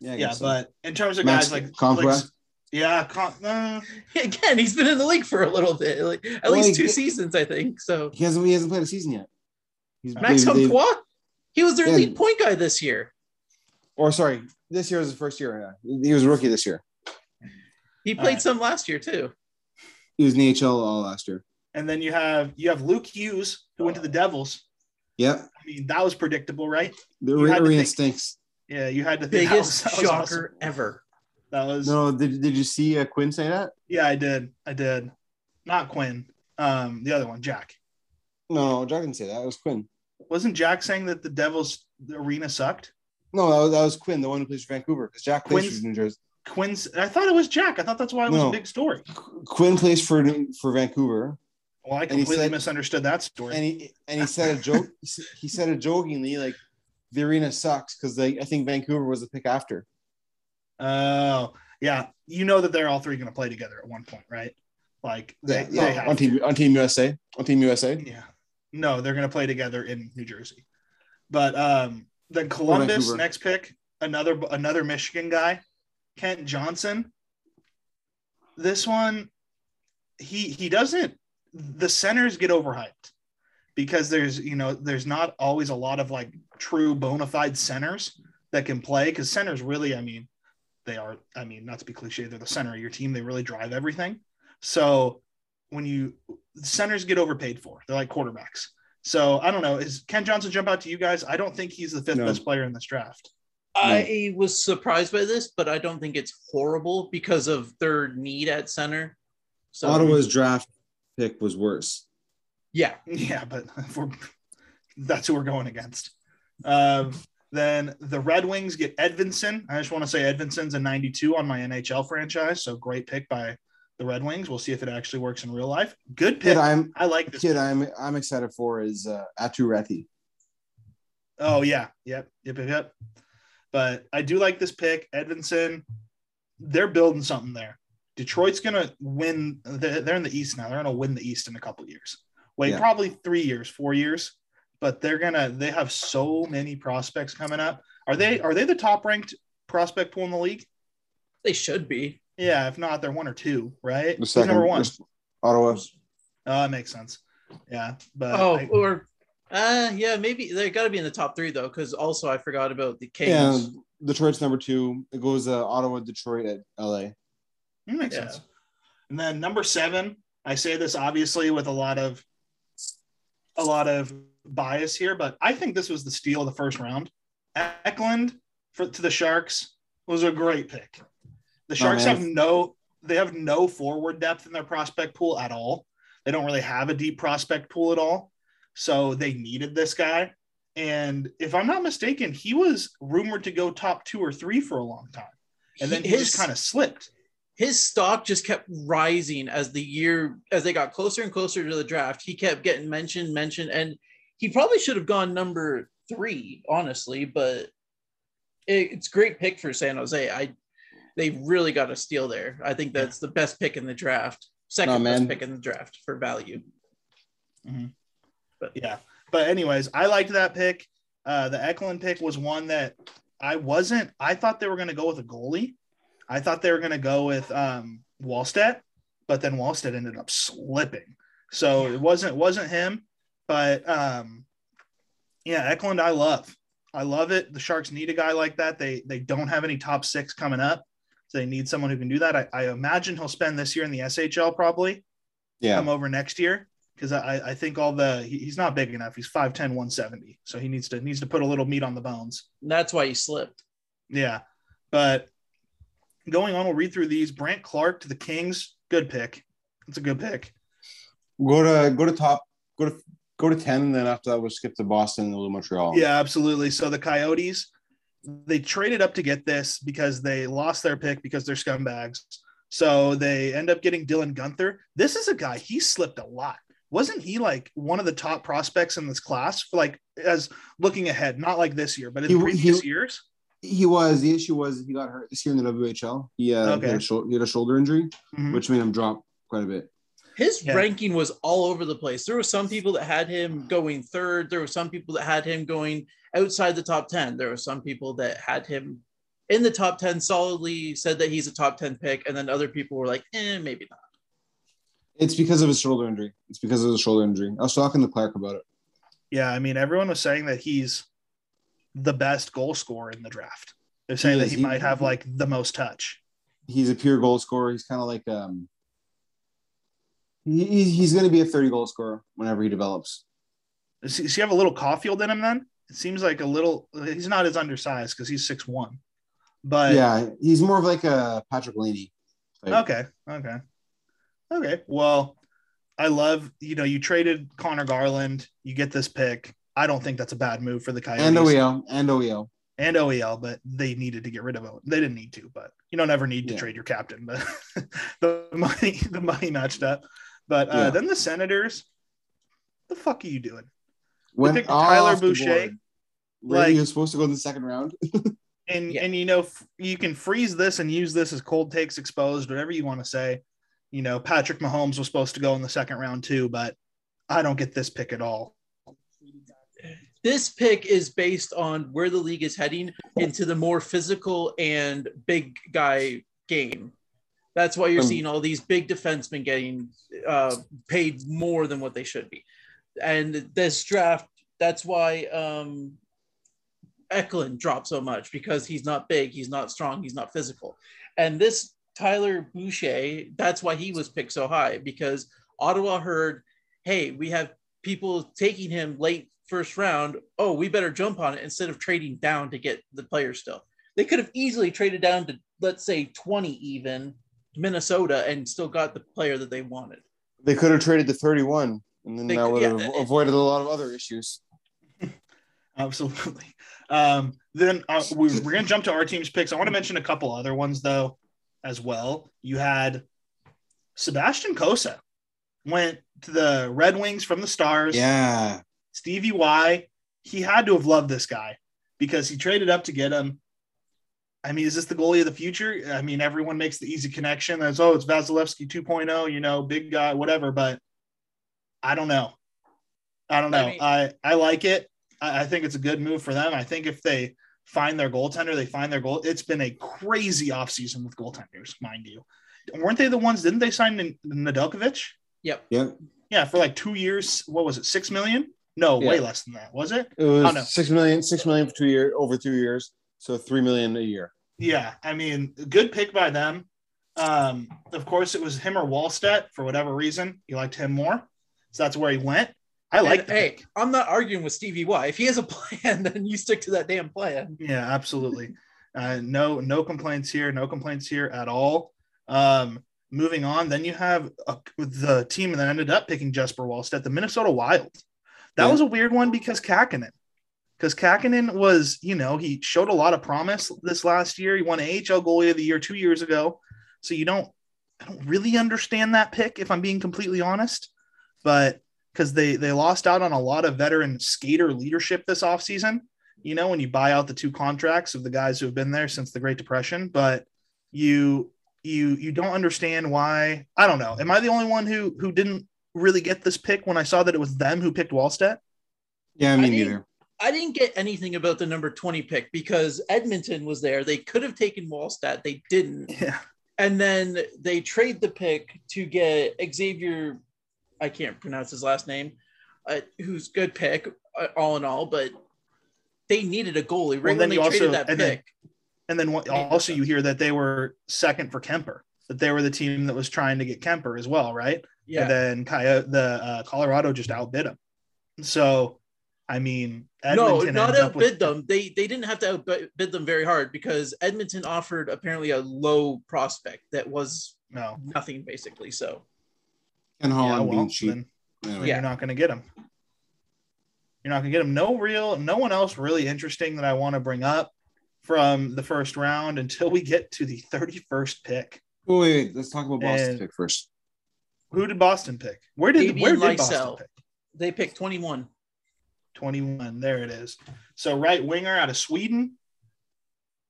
Yeah, Yeah, so. but in terms of Max guys like, Conquest? like yeah, con- uh, <laughs> Again, he's been in the league for a little bit, like at Well, least he- two seasons, I think. So he hasn't he hasn't played a season yet. He's Max they- they- he was their Yeah. lead point guy this year. or sorry, this year was the first year. Yeah. He was a rookie this year. He played right. some last year too. He was in the HL all last year. and then you have you have Luke Hughes who went to the Devils. Yep, I mean, that was predictable, right? the You arena think- stinks. Yeah, you had the Biggest was- that was shocker awesome. ever. That was No, did, did you see uh, Quinn say that? yeah, I did, I did. Not Quinn, um, the other one, Jack. No, Jack didn't say that. It was Quinn. Wasn't Jack saying that the Devils arena sucked? No, that was, that was Quinn, the one who plays for Vancouver. Because Jack plays Quinn's- for New Jersey. Quinn's. I thought it was Jack. I thought that's why it was No. a big story. Qu- Quinn plays for for Vancouver, Well, I completely said- misunderstood that story. and he and he said a joke. <laughs> he said it jokingly, like the arena sucks because I think Vancouver was the pick after. Oh, yeah. You know that they're all three going to play together at one point, right? Like they, Yeah, they yeah, have on team on Team USA. On Team USA. Yeah. No, they're going to play together in New Jersey. But um then Columbus next pick, another another Michigan guy, Kent Johnson. This one he he doesn't the centers get overhyped because there's you know there's not always a lot of like true bona fide centers that can play because centers really I mean they are I mean not to be cliche they're the center of your team. They really drive everything. So when you centers get overpaid for they're like quarterbacks. So I don't know. Is Kent Johnson jump out to you guys? I don't think he's the fifth No. best player in this draft. I was surprised by this, but I don't think it's horrible because of their need at center. So Ottawa's draft pick was worse. yeah, <laughs> yeah but if <laughs> we're, that's who we're going against. Um, then the Red Wings get Edvinsson I just want to say Edvinsson's a 92 on my NHL franchise so great pick by the Red Wings we'll see if it actually works in real life good pick Kid, I'm I like this kid. I'm I'm excited for is uh, Aatu Räty. Oh yeah, yep, yep, yep, yep. But I do like this pick, Edvinsson. They're building something there. Detroit's gonna win. They're they're in the East now. They're gonna win the East in a couple years. Wait, Yeah. probably three years, four years. But they're gonna. They have so many prospects coming up. Are they? Are they the top ranked prospect pool in the league? they should be. Yeah, if not, they're one or two, right? The Who's second number one. Ottawa. Oh, that makes sense. Yeah, but oh, I- or uh, yeah, maybe they got to be in the top three though, because also I forgot about the Yeah, Kings. Detroit's number two. It goes uh, Ottawa, Detroit, at LA. That makes Yeah. sense. And then number seven, I say this obviously with a lot of a lot of bias here, but I think this was the steal of the first round. Eklund for to the Sharks was a great pick. The oh, Sharks man. have no they have no forward depth in their prospect pool at all. They don't really have a deep prospect pool at all. So they needed this guy. And if I'm not mistaken, he was rumored to go top two or three for a long time. And then he His- just kind of slipped. his stock just kept rising as the year as they got closer and closer to the draft. He kept getting mentioned, mentioned, and he probably should have gone number three, honestly, but it, it's great pick for San Jose. I they really got a steal there. I think that's the best pick in the draft. Second No, best pick in the draft for value. But yeah. But anyways, I liked that pick. Uh, the Eklund pick was one that I wasn't. I thought they were going to go with a goalie. I thought they were going to go with um, Wallstedt, but then Wallstedt ended up slipping. So it wasn't it wasn't him. But um, yeah, Eklund, I love. I love it. The Sharks need a guy like that. They they don't have any top six coming up, so they need someone who can do that. I, I imagine he'll spend this year in the SHL probably Yeah. come over next year because I, I think all the he- he's not big enough. He's 5'10, 170. So he needs to needs to put a little meat on the bones. That's why he slipped. Yeah. But going on, we'll read through these. Brandt Clarke to the Kings, good pick. It's a good pick. Go to go to top. Go to go to ten, and then after that we'll skip to Boston and we'll do Montreal. Yeah, absolutely. So the Coyotes, they traded up to get this because they lost their pick because they're scumbags. So they end up getting Dylan Guenther. This is a guy, he slipped a lot. Wasn't he like one of the top prospects in this class? Like as looking ahead, not like this year, but in He- previous he- years. He was. The issue was he got hurt this year in the WHL. He, uh, Okay. he, had, a he had a shoulder injury, Mhm. which made him drop quite a bit. His Yeah. ranking was all over the place. There were some people that had him going third. There were some people that had him going outside the top 10. There were some people that had him in the top 10 solidly, said that he's a top 10 pick. And then other people were like, eh, maybe not. It's because of his shoulder injury. It's because of his shoulder injury. I was talking to Clark about it. Yeah, I mean, everyone was saying that he's the best goal scorer in the draft. They're saying He that is. he, He- might have like the most touch. He's a pure goal scorer. He's kind of like um. He, he- he's going to be a thirty goal scorer whenever he develops. Does he, does he have a little Caulfield in him then? It seems like a little, he's not as undersized because he's six one. But yeah, he's more of like a Patrik Laine. type. okay, okay, okay. Well, I love, you know, you traded Conor Garland, you get this pick. I don't think that's a bad move for the Coyotes And OEL and OEL. and OEL, but they needed to get rid of it. They didn't need to, but you don't ever need to Yeah. trade your captain. But <laughs> the money, the money matched up. But uh, Yeah. then the Senators, the fuck are you doing? Went picked off Tyler Boucher. board. Like- he was supposed to go in the second round. <laughs> And Yeah. and you know f- you can freeze this and use this as cold takes exposed, whatever you want to say. You know, Patrick Mahomes was supposed to go in the second round too, but I don't get this pick at all. This pick is based on where the league is heading into the more physical and big guy game. That's why you're Um, seeing all these big defensemen getting uh, paid more than what they should be. And this draft, that's why um, Eklund dropped so much because he's not big, he's not strong, he's not physical. And this Tyler Boucher, that's why he was picked so high because Ottawa heard, hey, we have people taking him late first round. Oh, we better jump on it instead of trading down to get the player still. They could have easily traded down to, let's say, 20 even Minnesota and still got the player that they wanted. They could have traded the 31, and then They that could- would have yeah. avoided a lot of other issues. <laughs> Absolutely. Um, then uh, we, we're going to jump to our team's picks. I want to mention a couple other ones, though, as well. You had Sebastian Cossa went to the Red Wings from the Stars. Yeah. Stevie Y, he had to have loved this guy because he traded up to get him. I mean, is this the goalie of the future? I mean, everyone makes the easy connection as, oh, it's Vasilevskiy 2.0, you know, big guy, whatever. But I don't know. I don't I know. mean- I, I like it. I, I think it's a good move for them. I think if they find their goaltender, they find their goal. It's been a crazy offseason with goaltenders, mind you. Weren't they the ones? Didn't they sign N- Nedeljkovic? Yep. Yeah. Yeah, for like two years. What was it? Six million? No, way less than that. Was it? It was Oh, no. six million, six million for two years, over two years, so three million a year. Yeah, I mean, good pick by them. Um, of course, it was him or Wallstedt for whatever reason. He liked him more, so that's where he went. I like. And, the hey, pick. I'm not arguing with Stevie Y. If he has a <laughs> plan, then you stick to that damn plan. Yeah, absolutely. Uh, no, no complaints here. No complaints here at all. Um, moving on, then you have uh the team that ended up picking Jesper Wallstedt, the Minnesota Wild. That Yeah. was a weird one because Kähkönen, because Kähkönen was, you know, he showed a lot of promise this last year. He won AHL goalie of the year two years ago. So you don't, I don't really understand that pick if I'm being completely honest. But because they they lost out on a lot of veteran skater leadership this offseason. You know, when you buy out the two contracts of the guys who have been there since the Great Depression, but you you you don't understand why. I don't know. Am I the only one who who didn't really get this pick when I saw that it was them who picked Wallstedt? Yeah, me I didn't- neither. I didn't get anything about the number 20 pick because Edmonton was there. They could have taken Wallstedt. They didn't. Yeah. And then they trade the pick to get Xavier, I can't pronounce his last name, uh, who's good pick uh, all in all, but they needed a goalie. Right Well, when then they you also- traded that and then- pick. And then what, also you hear that they were second for Kuemper, that they were the team that was trying to get Kuemper as well, right? yeah. And then Coyote, the uh, Colorado just outbid them. So, I mean, no, not ends up with- outbid them. They they didn't have to outbid them very hard because Edmonton offered apparently a low prospect that was No, nothing basically. So Ken yeah, well, being cheap. then Anyway. Yeah. you're not going to get him. You're not going to get him. No real, no one else really interesting that I want to bring up from the first round until we get to the 31st pick. Oh, wait, wait, let's talk about Boston And- pick first. Who did Boston pick? Where did Fabian where did Boston pick? they picked 21. 21. There it is. So right winger out of Sweden.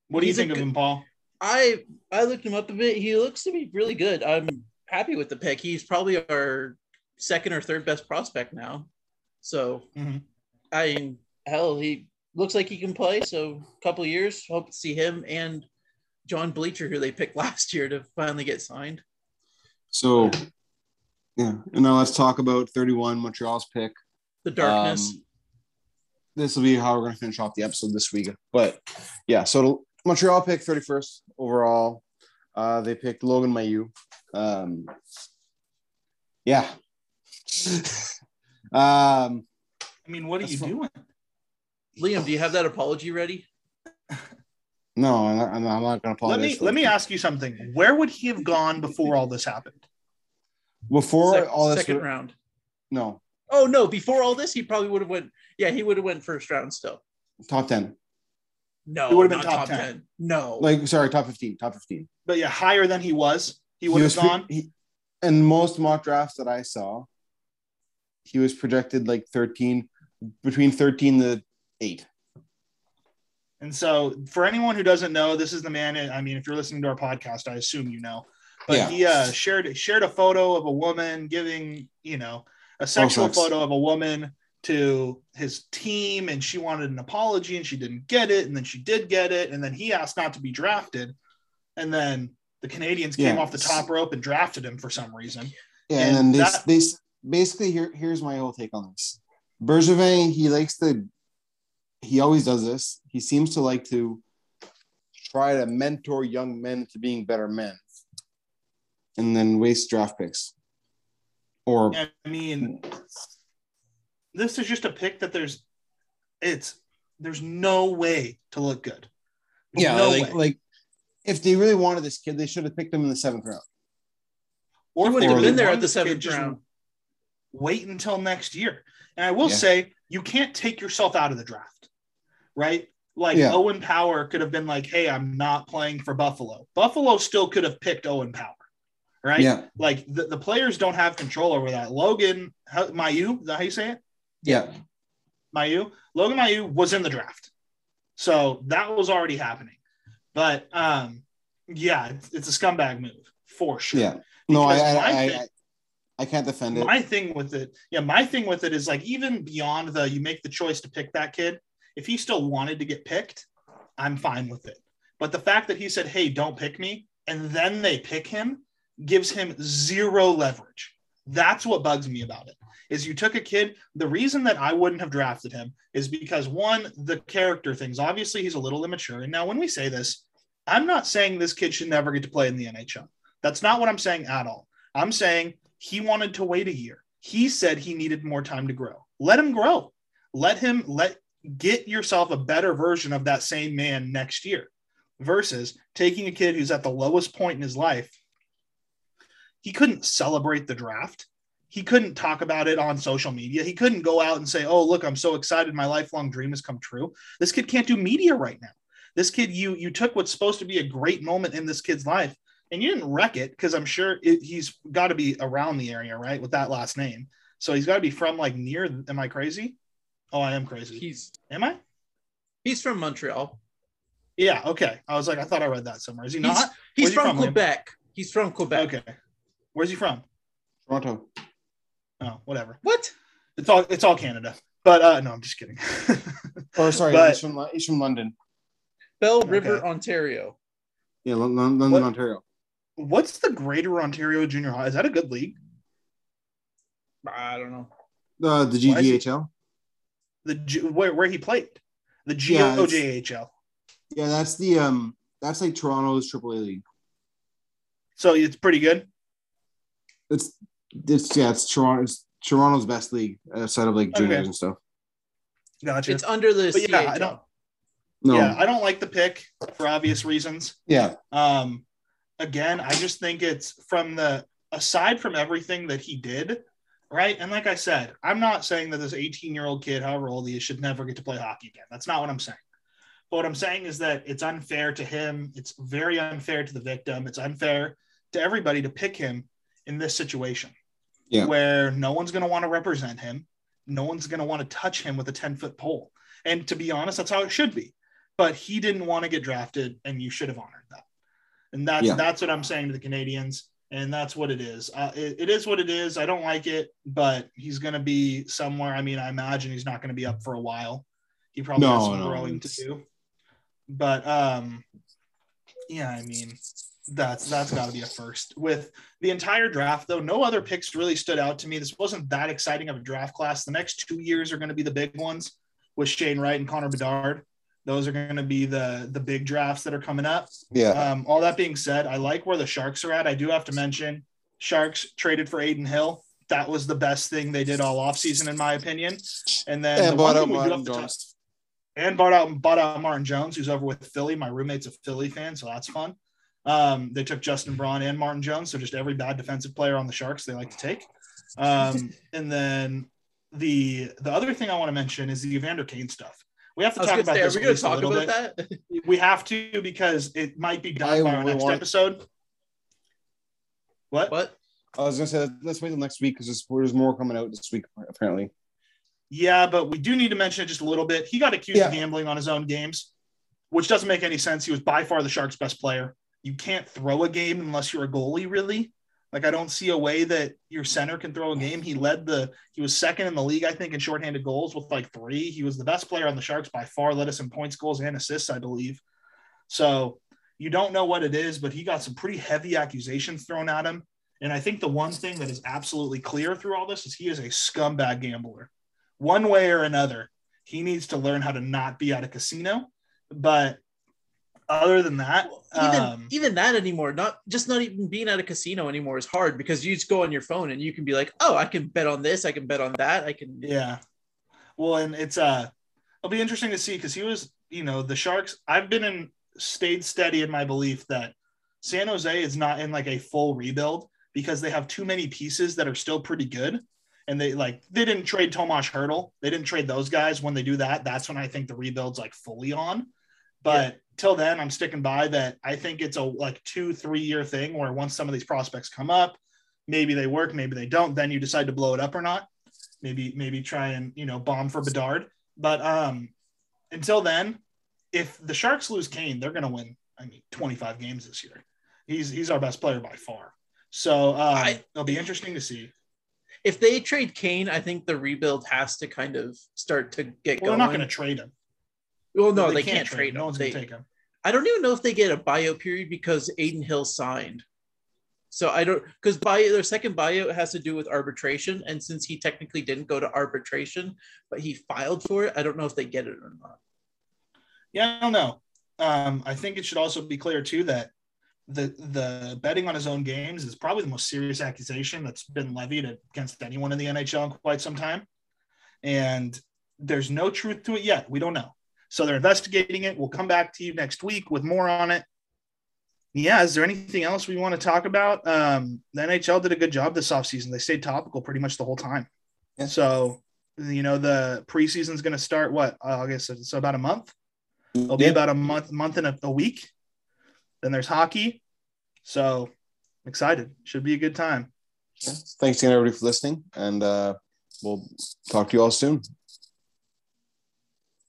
What do you He's a think of him, Paul? I I looked him up a bit. He looks to be really good. I'm happy with the pick. He's probably our second or third best prospect now. So Mhm. I mean, hell, he looks like he can play. So a couple of years, hope to see him and John Beecher, who they picked <laughs> last year, to finally get signed. So, yeah. And now let's talk about 31, Montreal's pick. The darkness. Um, this will be how we're going to finish off the episode this week. But yeah, so Montreal picked 31st overall. Uh, they picked Logan Mailloux. Um, yeah. <laughs> um, I mean, what are you fine. doing? Liam, do you have that apology ready? no, I'm not, I'm not, going to apologize. Let me let me ask you something. Where would he have gone before all this happened? Before Sec- all this, second round. no, Oh no! Before all this, he probably would have went. Yeah, he would have went first round still. top 10. No, He would have been not top 10. No, Like, sorry, top 15. Top 15. But yeah, higher than he was. He would was have pre- gone. he, in most mock drafts that I saw, he was projected like 13, between 13 to 8. And so, for anyone who doesn't know, this is the man. I mean, if you're listening to our podcast, I assume you know. But Yeah. he uh, shared shared a photo of a woman giving, you know, a sexual sex. photo of a woman to his team, and she wanted an apology, and she didn't get it, and then she did get it, and then he asked not to be drafted, and then the Canadiens came Yeah. off the top rope and drafted him for some reason. Yeah, And and, then they, that- they basically here here's my whole take on this. Bergevin, he likes to he always does this. He seems to like to try to mentor young men to being better men and then waste draft picks. Or I mean, this is just a pick that there's, it's there's no way to look good. There's yeah, no like, way. like if they really wanted this kid, they should have picked him in the seventh round. or he if wouldn't they have been there at the this kid, seventh just round. Wait until next year. And I will Yeah. say, you can't take yourself out of the draft, right? Like Yeah. Owen Power could have been like, "Hey, I'm not playing for Buffalo." Buffalo still could have picked Owen Power, right? Yeah, Like the, the players don't have control over that. Logan how, Mailloux, is that how you say it? yeah. Mailloux, Logan Mailloux was in the draft. So that was already happening. But um, yeah, it's, it's a scumbag move for sure. Yeah. No, I I, I, thing- I I can't defend it. My thing with it, yeah, my thing with it is like even beyond the you make the choice to pick that kid, if he still wanted to get picked, I'm fine with it. But the fact that he said, Hey, don't pick me, and then they pick him gives him zero leverage. That's what bugs me about it. Is you took a kid. The reason that I wouldn't have drafted him is because one, the character things. Obviously, he's a little immature. And now, when we say this, I'm not saying this kid should never get to play in the NHL. That's not what I'm saying at all. I'm saying he wanted to wait a year. He said he needed more time to grow. Let him grow. Let him let get yourself a better version of that same man next year versus taking a kid who's at the lowest point in his life. He couldn't celebrate the draft. He couldn't talk about it on social media. He couldn't go out and say, "Oh, look, I'm so excited. My lifelong dream has come true." This kid can't do media right now. This kid you you took what's supposed to be a great moment in this kid's life and you didn't wreck it because I'm sure it, he's got to be around the area, right, with that last name. So he's got to be from like near. Am I crazy? Oh, I am crazy. He's am I? he's from Montreal. Yeah. Okay. I was like, I thought I read that somewhere. Is he He's, not? he's Where's he from, from, Liam? Quebec. He's from Quebec. Okay. Where's he from? Toronto. Oh, whatever. What? It's all it's all Canada. But uh no, I'm just kidding. <laughs> oh, sorry, But- he's from he's from London. Belle Okay. River, Ontario. Yeah, Lon- Lon- London, What? Ontario. What's the Greater Ontario Junior High? Is that a good league? I don't know. Uh, the Why GGHL. The G- where where he played? The Yeah, GOJHL. Yeah, that's the um, that's like Toronto's AAA league. So it's pretty good. It's it's yeah, it's Toronto. It's Toronto's best league outside of like juniors Okay. and stuff. Gotcha. It's under the But yeah, I don't- No, Yeah, I don't like the pick for obvious reasons. yeah, Um, again, I just think it's from the aside from everything that he did, right? And like I said, I'm not saying that this 18 year old kid, however old he is, should never get to play hockey again. That's not what I'm saying. But what I'm saying is that it's unfair to him. It's very unfair to the victim. It's unfair to everybody to pick him in this situation Yeah. where no one's going to want to represent him. No one's going to want to touch him with a 10 foot pole. And to be honest, that's how it should be. But he didn't want to get drafted, and you should have honored that. And that's Yeah. that's what I'm saying to the Canadiens, and that's what it is. Uh, it, it is what it is. I don't like it, but he's going to be somewhere. I mean, I imagine he's not going to be up for a while. He probably has some no, growing to do. But um, yeah, I mean, that's that's got to be a first. With the entire draft, though, no other picks really stood out to me. This wasn't that exciting of a draft class. The next two years are going to be the big ones with Shane Wright and Connor Bedard. Those are going to be the the big drafts that are coming up. yeah. Um, all that being said, I like where the Sharks are at. I do have to mention Sharks traded for Adin Hill. That was the best thing they did all offseason, in my opinion. And then And the bought one out thing we do Martin have to talk- and bought out bought out Martin Jones, who's over with Philly. My roommate's a Philly fan, so that's fun. Um, they took Justin Braun and Martin Jones, so just every bad defensive player on the Sharks they like to take. Um, <laughs> and then the the other thing I want to mention is the Evander Kane stuff. We have to talk about say, are this we gonna talk about bit. that? <laughs> We have to because it might be done I by our next want- episode. What? what? I was gonna say let's wait till next week because there's, there's more coming out this week apparently. Yeah, but we do need to mention it just a little bit. He got accused of gambling on his own games, which doesn't make any sense. He was by far the Sharks' best player. You can't throw a game unless you're a goalie, really. Like I don't see a way that your center can throw a game. He led the he was second in the league, I think, in shorthanded goals with like three. He was the best player on the Sharks by far, led us in points, goals, and assists, I believe. So you don't know what it is, but he got some pretty heavy accusations thrown at him. And I think the one thing that is absolutely clear through all this is he is a scumbag gambler. One way or another, he needs to learn how to not be at a casino. But other than that, Even um, even that anymore, not just not even being at a casino anymore is hard because you just go on your phone and you can be like, oh, I can bet on this, I can bet on that, I can. Yeah. Well, and it's uh it'll be interesting to see because he was, you know, the Sharks. I've been in stayed steady in my belief that San Jose is not in like a full rebuild because they have too many pieces that are still pretty good. And they like they didn't trade Tomas Hertl. They didn't trade those guys. When they do that, that's when I think the rebuild's like fully on. But till then, I'm sticking by that. I think it's a like two, three year thing where once some of these prospects come up, maybe they work, maybe they don't. Then you decide to blow it up or not. Maybe, maybe try and you know bomb for Bedard. But um, until then, if the Sharks lose Kane, they're gonna win. I mean, 25 games this year. He's he's our best player by far. So um, I- it'll be interesting to see. If they trade Kane, I think the rebuild has to kind of start to get going. Well, they're not going to trade him. Well, no, they, can't, trade him. No one's They- going to take him. I don't even know if they get a buyout period because Adin Hill signed. So I don't because buy their second buyout has to do with arbitration, and since he technically didn't go to arbitration, but he filed for it, I don't know if they get it or not. Yeah, I don't know. Um, I think it should also be clear too that the the betting on his own games is probably the most serious accusation that's been levied against anyone in the NHL in quite some time. And there's no truth to it yet. We don't know. So they're investigating it. We'll come back to you next week with more on it. Yeah, is there anything else we want to talk about? Um, the NHL did a good job this offseason. They stayed topical pretty much the whole time. Yeah. So, you know, the preseason's going to start what August? So about a month. It'll be Yeah. about a month, month and a, a week. Then there's hockey. So I'm excited. Should be a good time. Thanks again, everybody, for listening. And uh, we'll talk to you all soon.